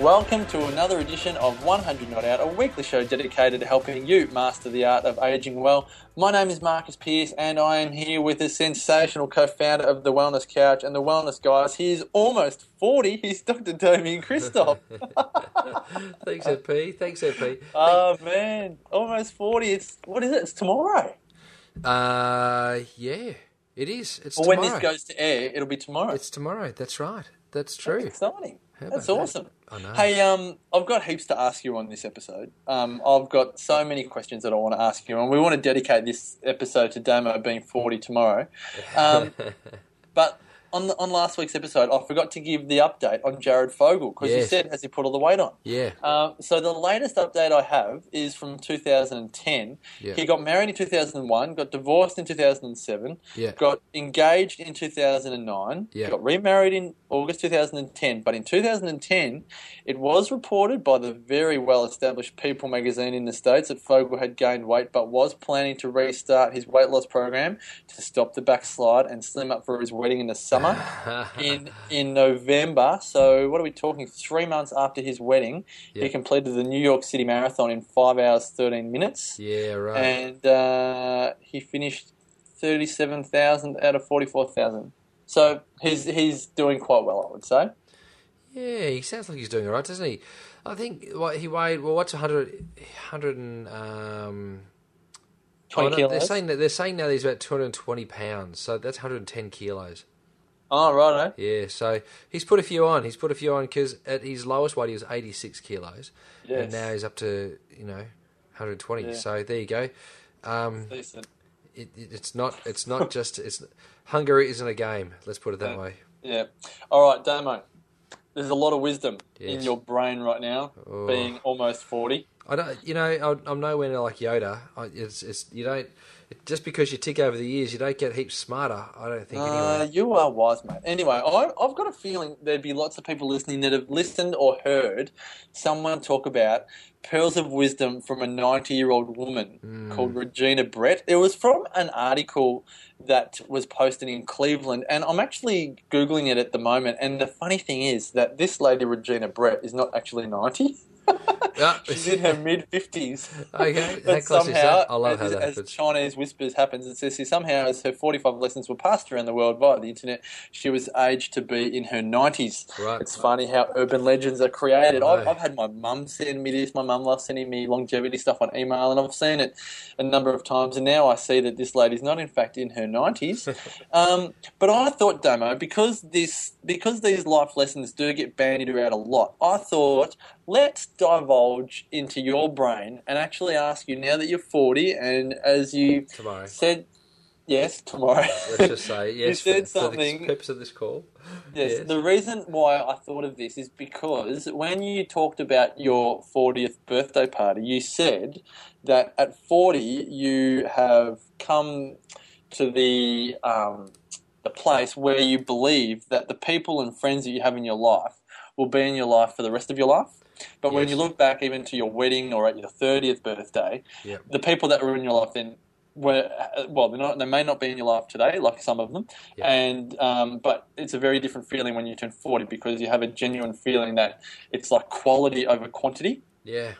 Welcome to another edition of 100 Not Out, a weekly show dedicated to helping you master the art of aging well. My name is Marcus Pearce, and I am here with the sensational co-founder of the Wellness Couch and the Wellness Guys. He is almost 40. He's Dr. Damian Kristof. Thanks, FP. Thanks, FP. oh man, almost 40. It's what is it? It's tomorrow. Uh, yeah, it is. It's Well, tomorrow. when this goes to air, it'll be tomorrow. it's tomorrow. That's right. That's true. That's exciting. That's that? awesome. I know. Hey, um, I've got heaps to ask you on this episode. Um, I've got so many questions that I want to ask you, and we want to dedicate this episode to Damo being forty tomorrow. Um, but on the, on last week's episode, I forgot to give the update on Jared Fogle because you said has he put all the weight on? yeah. Um, so the latest update I have is from 2010. Yeah. He got married in 2001, got divorced in 2007, Yeah. got engaged in 2009, Yeah. got remarried in August 2010. But in 2010, it was reported by the very well-established People magazine in the States that Fogle had gained weight but was planning to restart his weight loss program to stop the backslide and slim up for his wedding in the summer in in November. So what are we talking? Three months after his wedding, Yeah. he completed the New York City Marathon in five hours thirteen minutes, yeah, right. and uh, he finished thirty seven thousand out of forty four thousand. So he's he's doing quite well, I would say. yeah, he sounds like he's doing all right, doesn't he? I think what he weighed. Well, what's 100, 100 and um. Twenty oh, no, kilos. They're saying that they're saying now that he's about two hundred and twenty pounds, so that's one hundred and ten kilos. Oh right, oh. Yeah, so he's put a few on. He's put a few on because at his lowest weight he was eighty six kilos, Yes. and now he's up to you know one hundred twenty. Yeah. So there you go. Um, decent. it, it, it's not it's not just it's Hungary isn't a game. Let's put it that Yeah. way. Yeah. All right, Damo. There's a lot of wisdom in your brain right now, Oh. being almost forty. I don't, you know, I'm- nowhere near like Yoda. I, it's, it's you don't just because you tick over the years, you don't get heaps smarter. I don't think Uh, anyway. you are wise, mate. Anyway, I, I've got a feeling there'd be lots of people listening that have listened or heard someone talk about pearls of wisdom from a 90 year old woman Hmm. called Regina Brett. It was from an article that was posted in Cleveland, and I'm actually Googling it at the moment. And the funny thing is that this lady, Regina Brett, is not actually 90. She's in her mid 50s. Okay, somehow. I love how as, that as happens. Chinese whispers happens, it says here, somehow as her 45 lessons were passed around the world via the internet, she was aged to be in her 90s. Right. It's funny how urban legends are created. I've. I've had my mum send me this. My mum loves sending me longevity stuff on email, and I've seen it a number of times. And now I see that this lady's not, in fact, in her 90s. um, but I thought, Damo, because this, because these life lessons do get bandied around a lot, I thought let's divulge into your brain and actually ask you now that you're 40 and as you Tomorrow. said yes tomorrow Let's just say yes you said for, for something the purpose of this call. yes. Yes. the reason why i thought of this is because when you talked about your 40th birthday party you said that at 40 you have come to the um, the place where you believe that the people and friends that you have in your life will be in your life for the rest of your life but when you look back even to your wedding or at your 30th birthday Yep. the people that were in your life then were well they're not they may not be in your life today like some of them Yeah. and um, but it's a very different feeling when you turn 40 because you have a genuine feeling that it's like quality over quantity Yeah.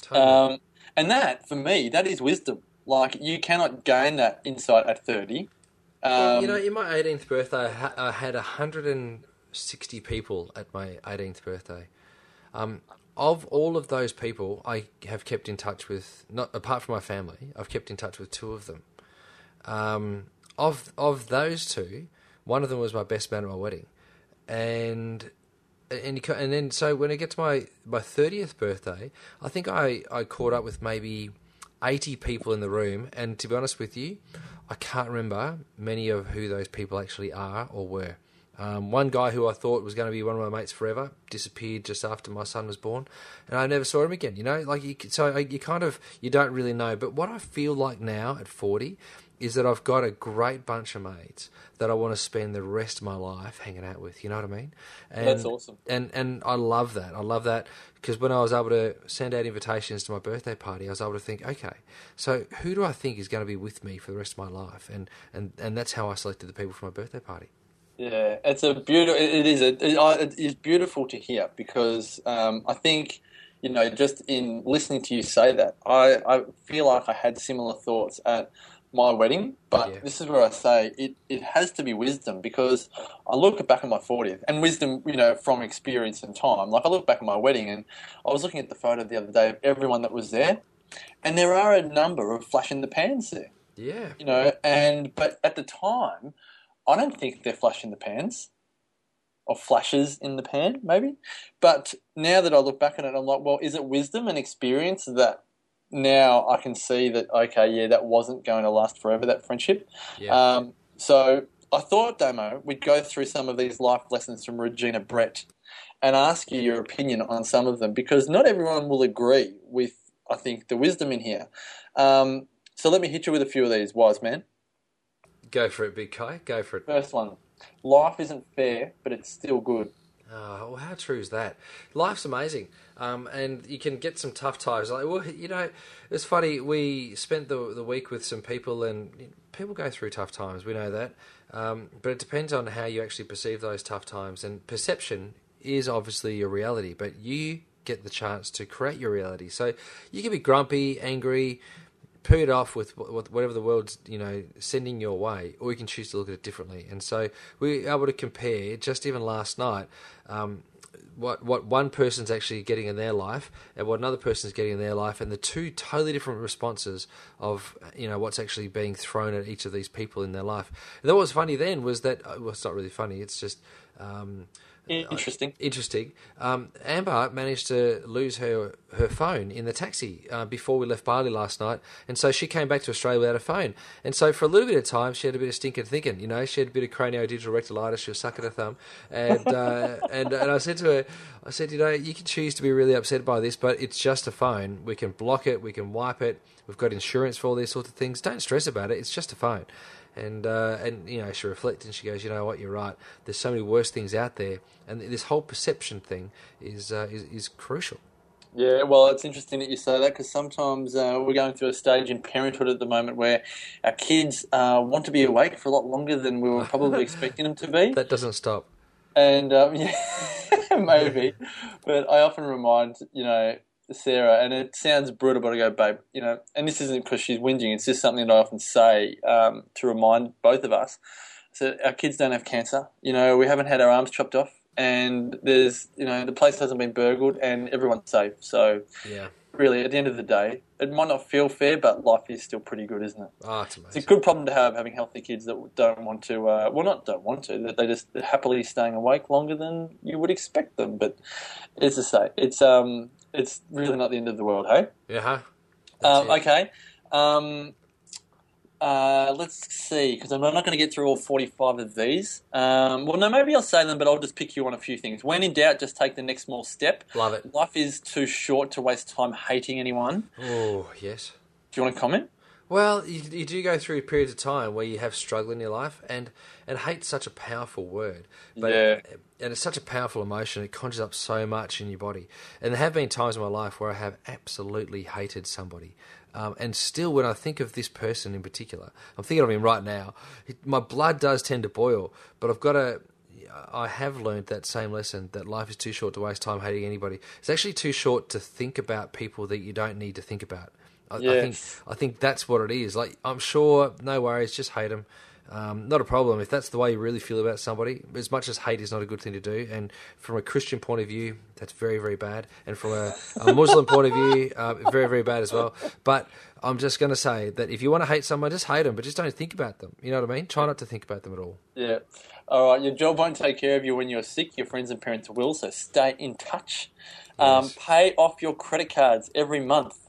Totally. um, and that for me that is wisdom like you cannot gain that insight at 30 um, Well, you know, in my 18th birthday, I, ha- I had 160 people at my 18th birthday. Um, of all of those people, I have kept in touch with, not apart from my family, I've kept in touch with two of them. Um, of of those two, one of them was my best man at my wedding, and and and then so when it gets to my my thirtieth birthday, I think I I caught up with maybe eighty people in the room, and to be honest with you, I can't remember many of who those people actually are or were. Um, one guy who I thought was going to be one of my mates forever disappeared just after my son was born, and I never saw him again. You know, like you, so you kind of you don't really know. But what I feel like now at forty is that I've got a great bunch of mates that I want to spend the rest of my life hanging out with. You know what I mean? And, That's awesome. And and I love that. I love that because when I was able to send out invitations to my birthday party, I was able to think, okay, so who do I think is going to be with me for the rest of my life? And and and that's how I selected the people for my birthday party. Yeah, it's a beautiful. It is a. It is beautiful to hear because um, I think you know just in listening to you say that, I I feel like I had similar thoughts at my wedding, but Yeah. this is where I say it, it has to be wisdom because I look back at my 40th and wisdom, you know, from experience and time. Like I look back at my wedding and I was looking at the photo the other day of everyone that was there, and there are a number of flash in the pans there Yeah. you know, and but at the time, I don't think they're flash in the pans or flashes in the pan, maybe. But now that I look back at it, I'm like, well, is it wisdom and experience that now I can see that okay, yeah, that wasn't going to last forever, that friendship. Yeah. Um, so I thought, Damo, we'd go through some of these life lessons from Regina Brett and ask you your opinion on some of them because not everyone will agree with, I think, the wisdom in here. Um, so let me hit you with a few of these, wise man. Go for it, Big Kai. Go for it. First one life isn't fair, but it's still good. Oh, well, how true is that? Life's amazing, um, and you can get some tough times. Like, well, you know, it's funny. We spent the the week with some people, and people go through tough times. We know that, um, but it depends on how you actually perceive those tough times. And perception is obviously your reality, but you get the chance to create your reality. So you can be grumpy, angry, put it off with whatever the world's you know sending your way, or you can choose to look at it differently. And so we were able to compare just even last night. Um, what what one person's actually getting in their life and what another person's getting in their life, and the two totally different responses of you know what's actually being thrown at each of these people in their life. And what was funny then was that uh, well, it's not really funny. It's just um, Interesting. interesting. Um, Amber managed to lose her her phone in the taxi uh, before we left Bali last night, and so she came back to Australia without a phone. And so for a little bit of time, she had a bit of stinking thinking. You know, she had a bit of craniodigital rectilitis. She was sucking her thumb, and uh, and and I said to her, I said, you know, you can choose to be really upset by this, but it's just a phone. We can block it. We can wipe it. We've got insurance for all these sorts of things. Don't stress about it. It's just a phone. And uh, and you know she reflected and she goes, you know what, you're right. There's so many worse things out there, and this whole perception thing is uh, is, is crucial. Yeah, well, it's interesting that you say that because sometimes uh, we're going through a stage in parenthood at the moment where our kids uh, want to be awake for a lot longer than we were probably expecting them to be. That doesn't stop. And um, yeah, maybe. But I often remind, you know, Sarah, and it sounds brutal, but I go, babe, you know, and this isn't because she's whinging, it's just something that I often say um, to remind both of us. So our kids don't have cancer. You know, we haven't had our arms chopped off, and there's, you know, the place hasn't been burgled, and everyone's safe. So Yeah. really, at the end of the day, it might not feel fair, but life is still pretty good, isn't it? Oh, it's It's a good problem to have, having healthy kids that don't want to, uh, well, not don't want to, that they're just happily staying awake longer than you would expect them. But it's to say, it's um, it's really not the end of the world, hey? Yeah. huh? Um, okay. Um, uh, let's see, because I'm not going to get through all 45 of these. Um, well, no, maybe I'll say them, but I'll just pick you on a few things. When in doubt, just take the next small step. Love it. Life is too short to waste time hating anyone. Oh, yes. Do you want to comment? Well, you, you do go through periods of time where you have struggle in your life, and and hate's such a powerful word, but Yeah. And it's such a powerful emotion. It conjures up so much in your body, and there have been times in my life where I have absolutely hated somebody, um, and still, when I think of this person in particular, I'm thinking of him right now. It, my blood does tend to boil, but I've got to. I have learned that same lesson that life is too short to waste time hating anybody. It's actually too short to think about people that you don't need to think about. I, I think Yes. I think that's what it is. Like, I'm sure, no worries, just hate them. Um, not a problem if that's the way you really feel about somebody. As much as hate is not a good thing to do, and from a Christian point of view, that's very, very bad. And from a, a Muslim point of view, uh, very, very bad as well. But I'm just going to say that if you want to hate someone, just hate them, but just don't think about them. You know what I mean? Try not to think about them at all. Yeah. All right. Your job won't take care of you when you're sick. Your friends and parents will. So stay in touch. Um, Pay off your credit cards every month.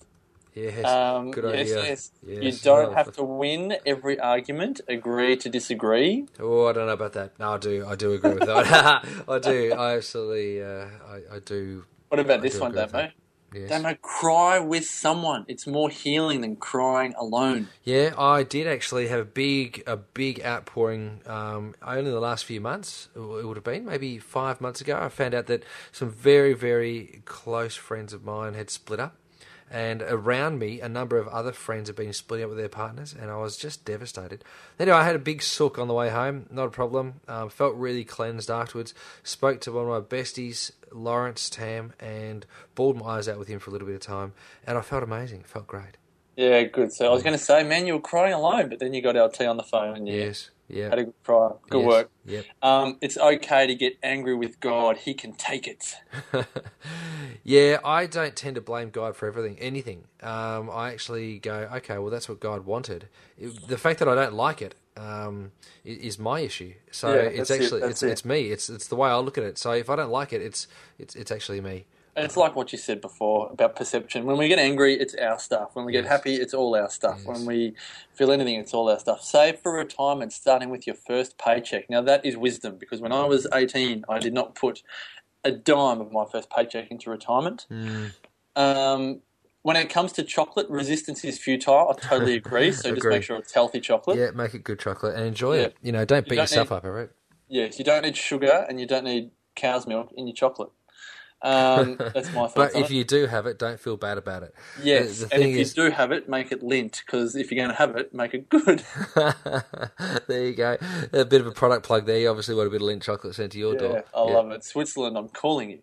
Yes, Um, good yes, idea. yes. You don't have to win every argument. Agree to disagree. Oh, I don't know about that. No, I do. I do agree with that. I do. I absolutely. Uh, I, I do. What about I this one, Damo? Yes. Damo, cry with someone. It's more healing than crying alone. Yeah, I did actually have a big, a big outpouring. Um, only the last few months, it would have been maybe five months ago. I found out that some very, very close friends of mine had split up, and around me, a number of other friends had been splitting up with their partners, and I was just devastated. Anyway, I had a big sook on the way home, not a problem. Um, felt really cleansed afterwards. Spoke to one of my besties, Lawrence Tam, and bawled my eyes out with him for a little bit of time, and I felt amazing. Felt great. Yeah, good. So I was going to say, man, you were crying alone, but then you got LT on the phone and you Yes, yeah, had a good cry. Good Yes, work. Yep. Um, it's okay to get angry with God. He can take it. Yeah, I don't tend to blame God for everything, anything. Um, I actually go, okay, well, that's what God wanted. It- the fact that I don't like it um, is my issue. So Yeah, it's that's it, actually it's it. it's me. It's it's the way I look at it. So if I don't like it, it's it's it's actually me. It's like what you said before about perception. When we get angry, it's our stuff. When we get Yes. happy, it's all our stuff. Yes. When we feel anything, it's all our stuff. Save for retirement, starting with your first paycheck. Now, that is wisdom because when I was 18, I did not put a dime of my first paycheck into retirement. Mm. Um, when it comes to chocolate, resistance is futile. I totally agree. So just make sure it's healthy chocolate. Yeah, make it good chocolate and enjoy Yeah. it. You know, don't beat don't yourself need- up over it. Yes, you don't need sugar and you don't need cow's milk in your chocolate. Um, that's my thoughts But if you do have it, don't feel bad about it. Yes, The- the and if is- you do have it, make it Lindt because if you're going to have it, make it good. there you go. A bit of a product plug there. You obviously want a bit of Lindt chocolate sent to your yeah, door. I love it. Switzerland, I'm calling you.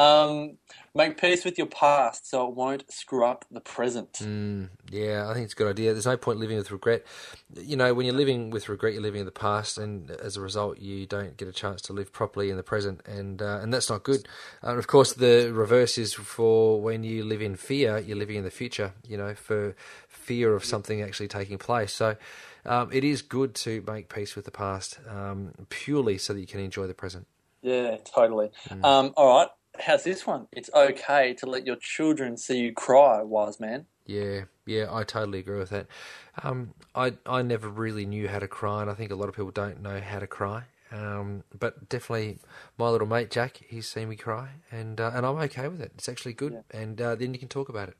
Um, make peace with your past so it won't screw up the present. Mm, yeah, I think it's a good idea. There's no point living with regret. You know, when you're living with regret, you're living in the past, and as a result, you don't get a chance to live properly in the present, and uh, and that's not good. And of course, the reverse is for when you live in fear, you're living in the future. You know, for fear of something actually taking place. So. Um, it is good to make peace with the past um, purely so that you can enjoy the present. Yeah, totally. Mm. Um, all right, how's this one? It's okay to let your children see you cry, wise man. Yeah, yeah, I totally agree with that. Um, I I never really knew how to cry, and I think a lot of people don't know how to cry. Um, but definitely, my little mate Jack, he's seen me cry, and uh, and I'm okay with it. It's actually good, and uh, then you can talk about it.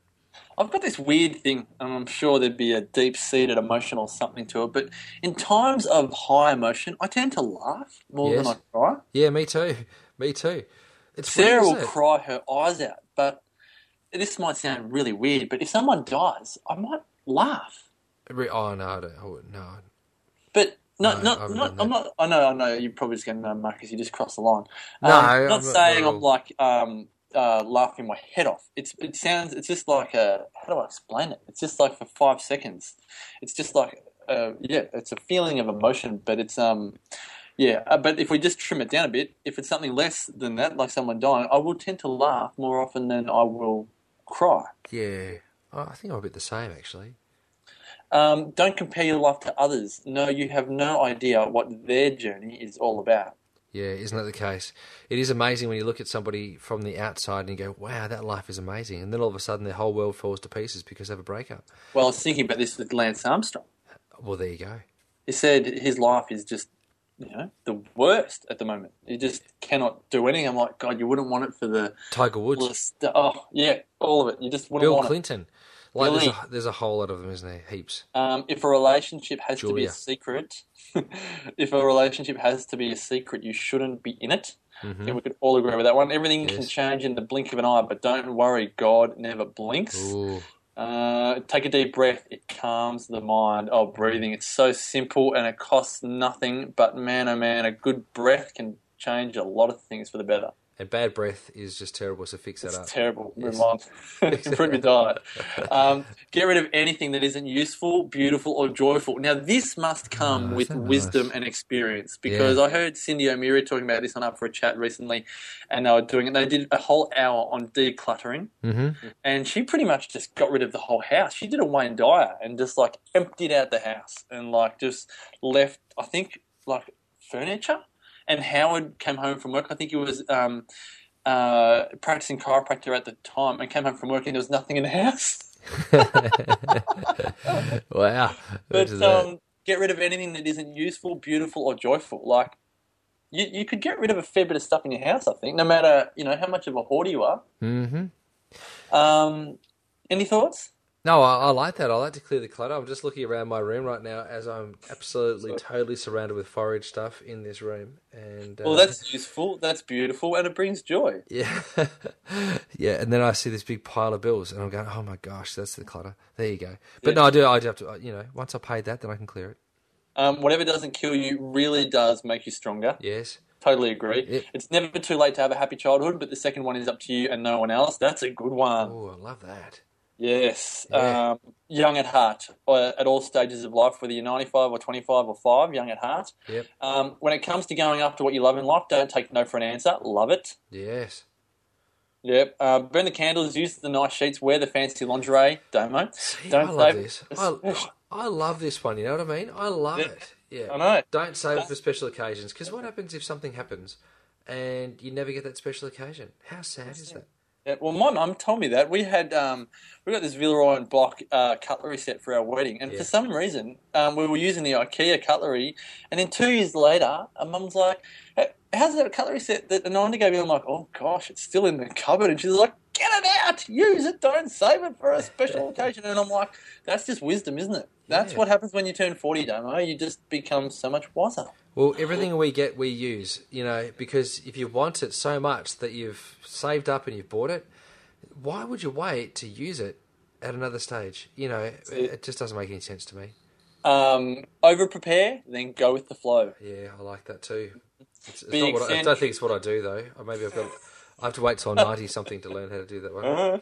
I've got this weird thing, and I'm sure there'd be a deep seated emotion or something to it, but in times of high emotion, I tend to laugh more than I cry. Yeah, me too, me too. It's Sarah will it? cry her eyes out, but this might sound really weird, but if someone dies, I might laugh. Oh no, I don't, I wouldn't- no. But not, No, not, haven't I'm not. I know, I know. You're probably just going to know, Marcus. You just crossed the line. No, Um, I'm not not- saying not I'm like um, uh, laughing my head off. It's it sounds. It's just like a. How do I explain it? It's just like for five seconds. It's just like uh, yeah. It's a feeling of emotion, but it's um. Yeah, uh, but if we just trim it down a bit, if it's something less than that, like someone dying, I will tend to laugh more often than I will cry. Yeah, I think I'm a bit the same actually. Um, don't compare your life to others. No, you have no idea what their journey is all about. Yeah, isn't that the case? It is amazing when you look at somebody from the outside and you go, "Wow, that life is amazing," and then all of a sudden their whole world falls to pieces because they have a breakup. Well, I was thinking about this with Lance Armstrong. Well, there you go. He said his life is just, you know, the worst at the moment. He just cannot do anything. I'm like, God, you wouldn't want it for the Tiger Woods, list. Oh, yeah, all of it. You just wouldn't Bill want Clinton. Like there's a, there's a whole lot of them, isn't there? Heaps. Um, if a relationship has to be a secret, if a relationship has to be a secret, you shouldn't be in it. I think we could all agree with that one. Everything can Mm-hmm. Change in the blink of an eye, but don't worry, God never blinks. Ooh. Uh, take a deep breath. It calms the mind. Oh, breathing. It's so simple and it costs nothing. But man, oh man, a good breath can change a lot of things for the better. And bad breath is just terrible, so fix that It's up. terrible. Move Yes. on. Improve your diet. Um, get rid of anything that isn't useful, beautiful, or joyful. Now, this must come Oh, with so nice. wisdom and experience because I heard Cyndi O'Meara talking about this on Up for a Chat recently, and they were doing it. They did a whole hour on decluttering. Mm-hmm. and she pretty much just got rid of the whole house. She did a Wayne Dyer and just like emptied out the house and like just left. I think like furniture. And Howard came home from work. I think he was um, uh, practicing chiropractor at the time, and came home from work and there was nothing in the house. wow. But um, get rid of anything that isn't useful, beautiful, or joyful. Like you, you could get rid of a fair bit of stuff in your house. I think, no matter you know how much of a hoarder you are. Mhm. Um, any thoughts? No, I, I like that. I like to clear the clutter. I'm just looking around my room right now as I'm absolutely, totally surrounded with forage stuff in this room. And uh, Well, that's useful. That's beautiful, and it brings joy. yeah, yeah. And then I see this big pile of bills, and I'm going, "Oh my gosh, that's the clutter." There you go. But no, I do. I do have to. uh, You know, once I paid that, then I can clear it. Um, whatever doesn't kill you really does make you stronger. Yes. Totally agree. It's never too late to have a happy childhood, but the second one is up to you and no one else. That's a good one. Oh, I love that. Yes. Yeah. Um, young at heart, uh, at all stages of life, whether you're 95 or 25 or 5, young at heart. Yep. Um, when it comes to going after what you love in life, don't take no for an answer. Love it. Yes. Yep. Uh, burn the candles, use the nice sheets, wear the fancy lingerie. Domo. See, Don't I love save- this. I, I love this one. You know what I mean? I love Yeah. it. Yeah. I know. Don't save it for special occasions because what happens if something happens and you never get that special occasion? How sad is that? Yeah, well, my mum told me that we had um, we got this Villeroy and Boch uh, cutlery set for our wedding, and Yeah. for some reason um, we were using the IKEA cutlery, and then two years later, our mum's like, "Hey, "How's that cutlery set that the Ananda gave me?" I'm like, "Oh gosh, it's still in the cupboard," and she's like, "Get it out, use it, don't save it for a special occasion." And I'm like, "That's just wisdom, isn't it? That's Yeah. what happens when you turn 40, Damo. You just become so much wiser." Well, everything we get, we use, you know, because if you want it so much that you've saved up and you've bought it, why would you wait to use it at another stage? You know, it, it just doesn't make any sense to me. Um, over prepare, then go with the flow. Yeah, I like that too. It's, it's not what I, I don't think it's what I do though. Or maybe I've got. I have to wait till I'm ninety something to learn how to do that one.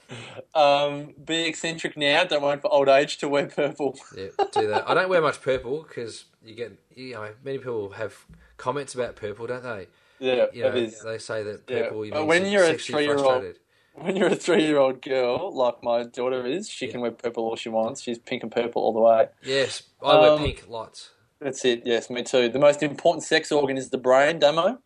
Um, be eccentric now. Don't wait for old age to wear purple. Yeah, do that. I don't wear much purple because you get, you know, many people have comments about purple, don't they? Yeah, You know, it is. they say that Yeah. purple. You But when you're a three-year-old- When you're a three-year-old girl, like my daughter is, she Yeah. can wear purple all she wants. She's pink and purple all the way. Yes, I wear Um, pink lots. That's it. Yes, me too. The most important sex organ is the brain. Demo.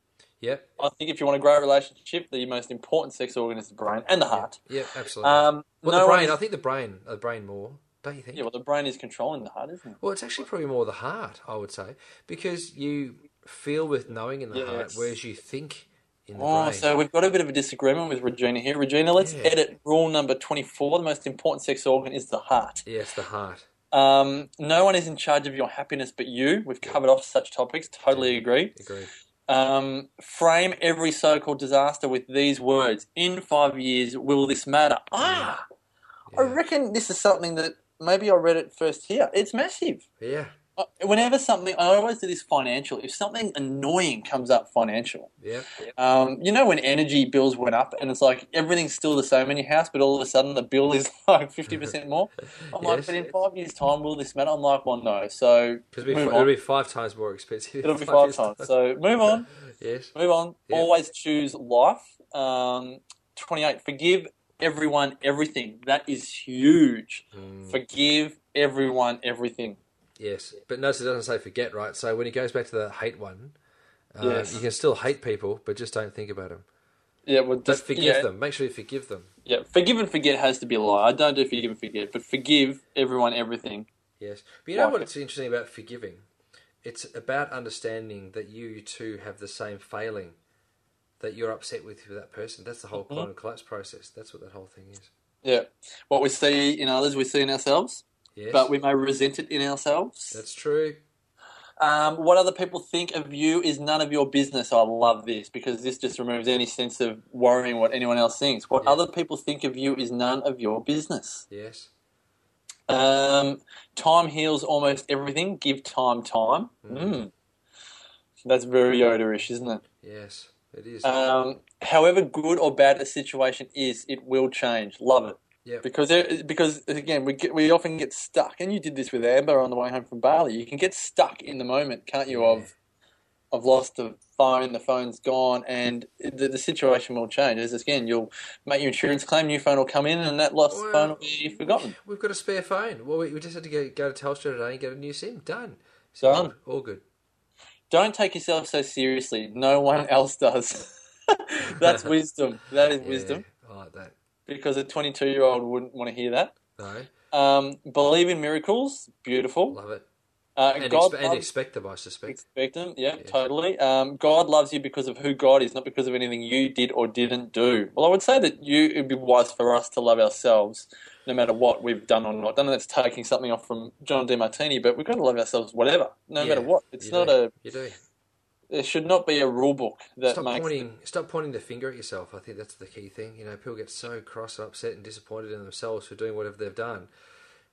Yep, I think if you want a great relationship, the most important sex organ is the brain and the heart. yep, absolutely. Um, well, no the brain. is- I think the brain, the brain more. Don't you think? yeah, well, the brain is controlling the heart, isn't it? Well, it's actually probably more the heart, I would say, because you feel with knowing in the heart, whereas you think in the brain. Oh, brain. so we've got a bit of a disagreement with Regina here. Regina, let's Yeah. edit rule number 24. The most important sex organ is the heart. yes, the heart. Um, no one is in charge of your happiness but you. We've covered off such topics. Totally agree. Agreed. Um, frame every so-called disaster with these words: "In five years, will this matter?" Ah, I reckon this is something that maybe I read it first here. It's massive. Yeah, Whenever something, I always do this financial. If something annoying comes up financial, yeah, um, you know when energy bills went up and it's like everything's still the same in your house, but all of a sudden the bill is like fifty percent more. I'm like, but in five years' time, will this matter? I'm like, well, no. So because it'll, be- five times more expensive. It'll be five times. time. So move on. yes, Move on. Yeah. Always choose life. Um, 28. Forgive everyone everything. That is huge. Mm. Forgive everyone everything. Yes, but notice it doesn't say forget, right? So when he goes back to the hate one, uh, Yes. you can still hate people, but just don't think about them. Yeah, well, Just forgive yeah, them. Make sure you forgive them. Yeah, forgive and forget has to be a lie. I don't do forgive and forget, but forgive everyone everything. Yes, but you know Like it. what's interesting about forgiving? It's about understanding that you too have the same failing that you're upset with that person. That's the whole Mm-hmm. quantum collapse process. That's what that whole thing is. Yeah, what we see in others, we see in ourselves, Yes, but we may resent it in ourselves. that's true. Um, what other people think of you is none of your business. I love this because this just removes any sense of worrying what anyone else thinks. What Yeah. other people think of you is none of your business. Yes, Um, time heals almost everything. Give time time. Mm. That's very Yoda-ish, isn't it? yes, it is. Um, however good or bad a situation is, it will change. Love it. Yeah, Because there, because again, we get, we often get stuck, and you did this with Amber on the way home from Bali. You can get stuck in the moment, can't you? Of I've lost the phone, the phone's gone, and the, the situation will change. As again, you'll make your insurance claim, new phone will come in, and that lost Well, phone will be forgotten. we've got a spare phone. Well, we, we just had to go, go to Telstra today and get a new SIM. Done. So Done. All good. Don't take yourself so seriously. No one else does. That's wisdom. That is Yeah, wisdom. I like that. Because a 22 year old wouldn't want to hear that. No, Um, believe in miracles, beautiful. love it. Uh, And, God expe- and loves- expect them, I suspect. expect them. Yeah, totally. Um, God loves you because of who God is, not because of anything you did or didn't do. Well, I would say that you it'd be wise for us to love ourselves, no matter what we've done or not done. That's taking something off from John DeMartini, but we've got to love ourselves, whatever, no Yeah, matter what. It's not do. a. You do. There should not be a rule book that Stop makes. pointing. Stop pointing the finger at yourself. I think that's the key thing. You know, people get so cross, upset, and disappointed in themselves for doing whatever they've done.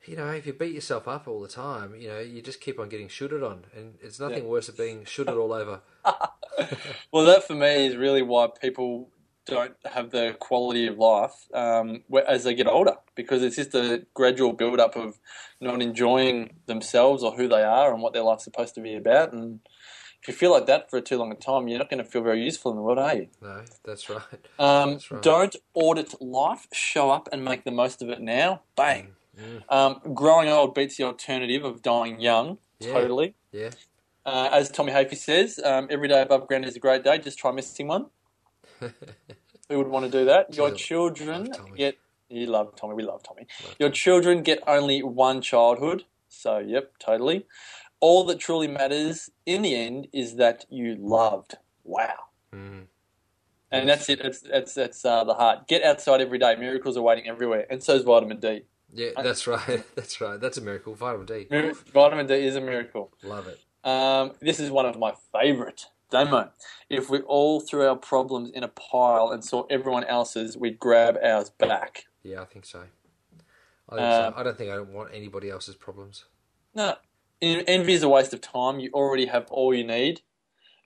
You know, if you beat yourself up all the time, you know, you just keep on getting shooted on, and it's nothing Yeah. worse than being shooted all over. Well, that for me is really why people don't have the quality of life um, as they get older, because it's just a gradual build up of not enjoying themselves or who they are and what their life's supposed to be about. And if you feel like that for too long a time, you're not going to feel very useful in the world, are you? No, that's right. Um, That's right. Don't audit life. Show up and make the most of it now. Bang. Mm. Um, growing old beats the alternative of dying young. Yeah. Totally. Yeah, Uh, as Tommy Hafey says, um, every day above ground is a great day. Just try missing one. Who would want to do that? Your Love children get. You love Tommy. We love Tommy. Your children get only one childhood. So, yep, totally. All that truly matters in the end is that you loved. Wow. Mm. And that's it. That's that's that's uh, the heart. Get outside every day. Miracles are waiting everywhere, and so is vitamin D. yeah, that's right. That's right. That's a miracle. Vitamin D. Mir- vitamin D is a miracle. Love it. Um, this is one of my favourite. Demo. If we all threw our problems in a pile and saw everyone else's, we'd grab ours back. Yeah, I think so. I, think Um, so. I don't think I don't want anybody else's problems. No, envy is a waste of time. You already have all you need.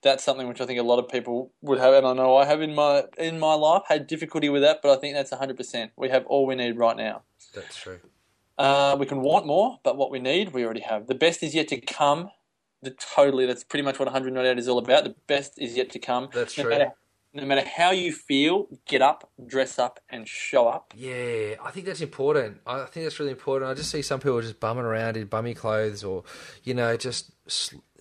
That's something which I think a lot of people would have, and I know I have in my in my life had difficulty with that. But I think that's hundred percent. We have all we need right now. That's true. Uh, we can want more, but what we need, we already have. The best is yet to come. The totally, that's pretty much what 100 Not Out is all about. The best is yet to come. That's no true. Matter, no matter how you feel, get up, dress up, and show up. Yeah, I think that's important. I think that's really important. I just see some people just bumming around in bummy clothes or, you know, just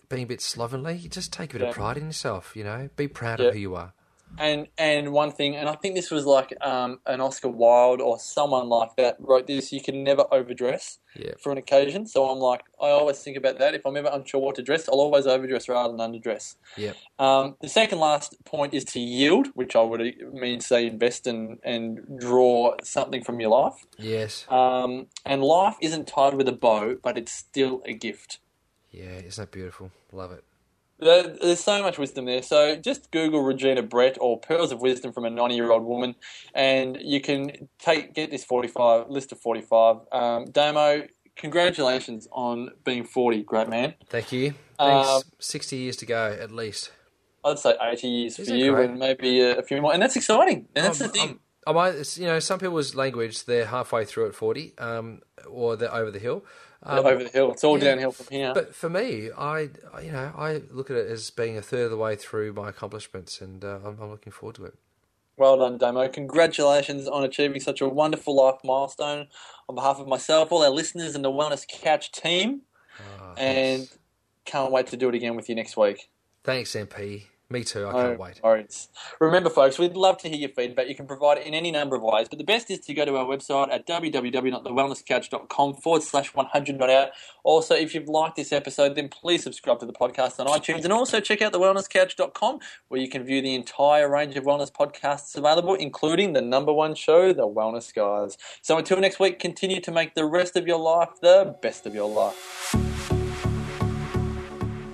being a bit slovenly. Just take a bit Yeah. of pride in yourself, you know. Be proud Yeah. of who you are. And and one thing, and I think this was like um, an Oscar Wilde or someone like that wrote this. You can never overdress Yeah. for an occasion. So I'm like, I always think about that. If I'm ever unsure what to dress, I'll always overdress rather than underdress. Yeah. Um, the second last point is to yield, which I would mean say invest and and draw something from your life. Yes. Um, and life isn't tied with a bow, but it's still a gift. Yeah, isn't that beautiful? Love it. There- There's so much wisdom there. So just Google Regina Brett or Pearls of Wisdom from a 90 year old woman, and you can take get this 45 list of 45. Um, Damo, congratulations on being 40, great man. Thank you. Thanks. Um, 60 years to go, at least. I'd say 80 years Is for you, great? and maybe a, a few more, and that's exciting. And that's Um, the thing. I might, it's- you know, some people's language, they're halfway through at 40, um, or they're over the hill. Um, over the hill, it's all yeah. downhill from here. But for me, I, you know, I look at it as being a third of the way through my accomplishments, and uh, I'm, I'm looking forward to it. Well done, Damo. Congratulations on achieving such a wonderful life milestone. On behalf of myself, all our listeners, and the Wellness Couch team, Ah, and thanks. can't wait to do it again with you next week. thanks, MP. Me too. I can't wait. worries. Remember, folks, we'd love to hear your feedback. You can provide it in any number of ways, but the best is to go to our website at www.thewellnesscouch.com forward slash 100 not out. Also, if you've liked this episode, then please subscribe to the podcast on iTunes and also check out thewellnesscouch.com where you can view the entire range of wellness podcasts available, including the number one show, The Wellness Guys. So until next week, continue to make the rest of your life the best of your life.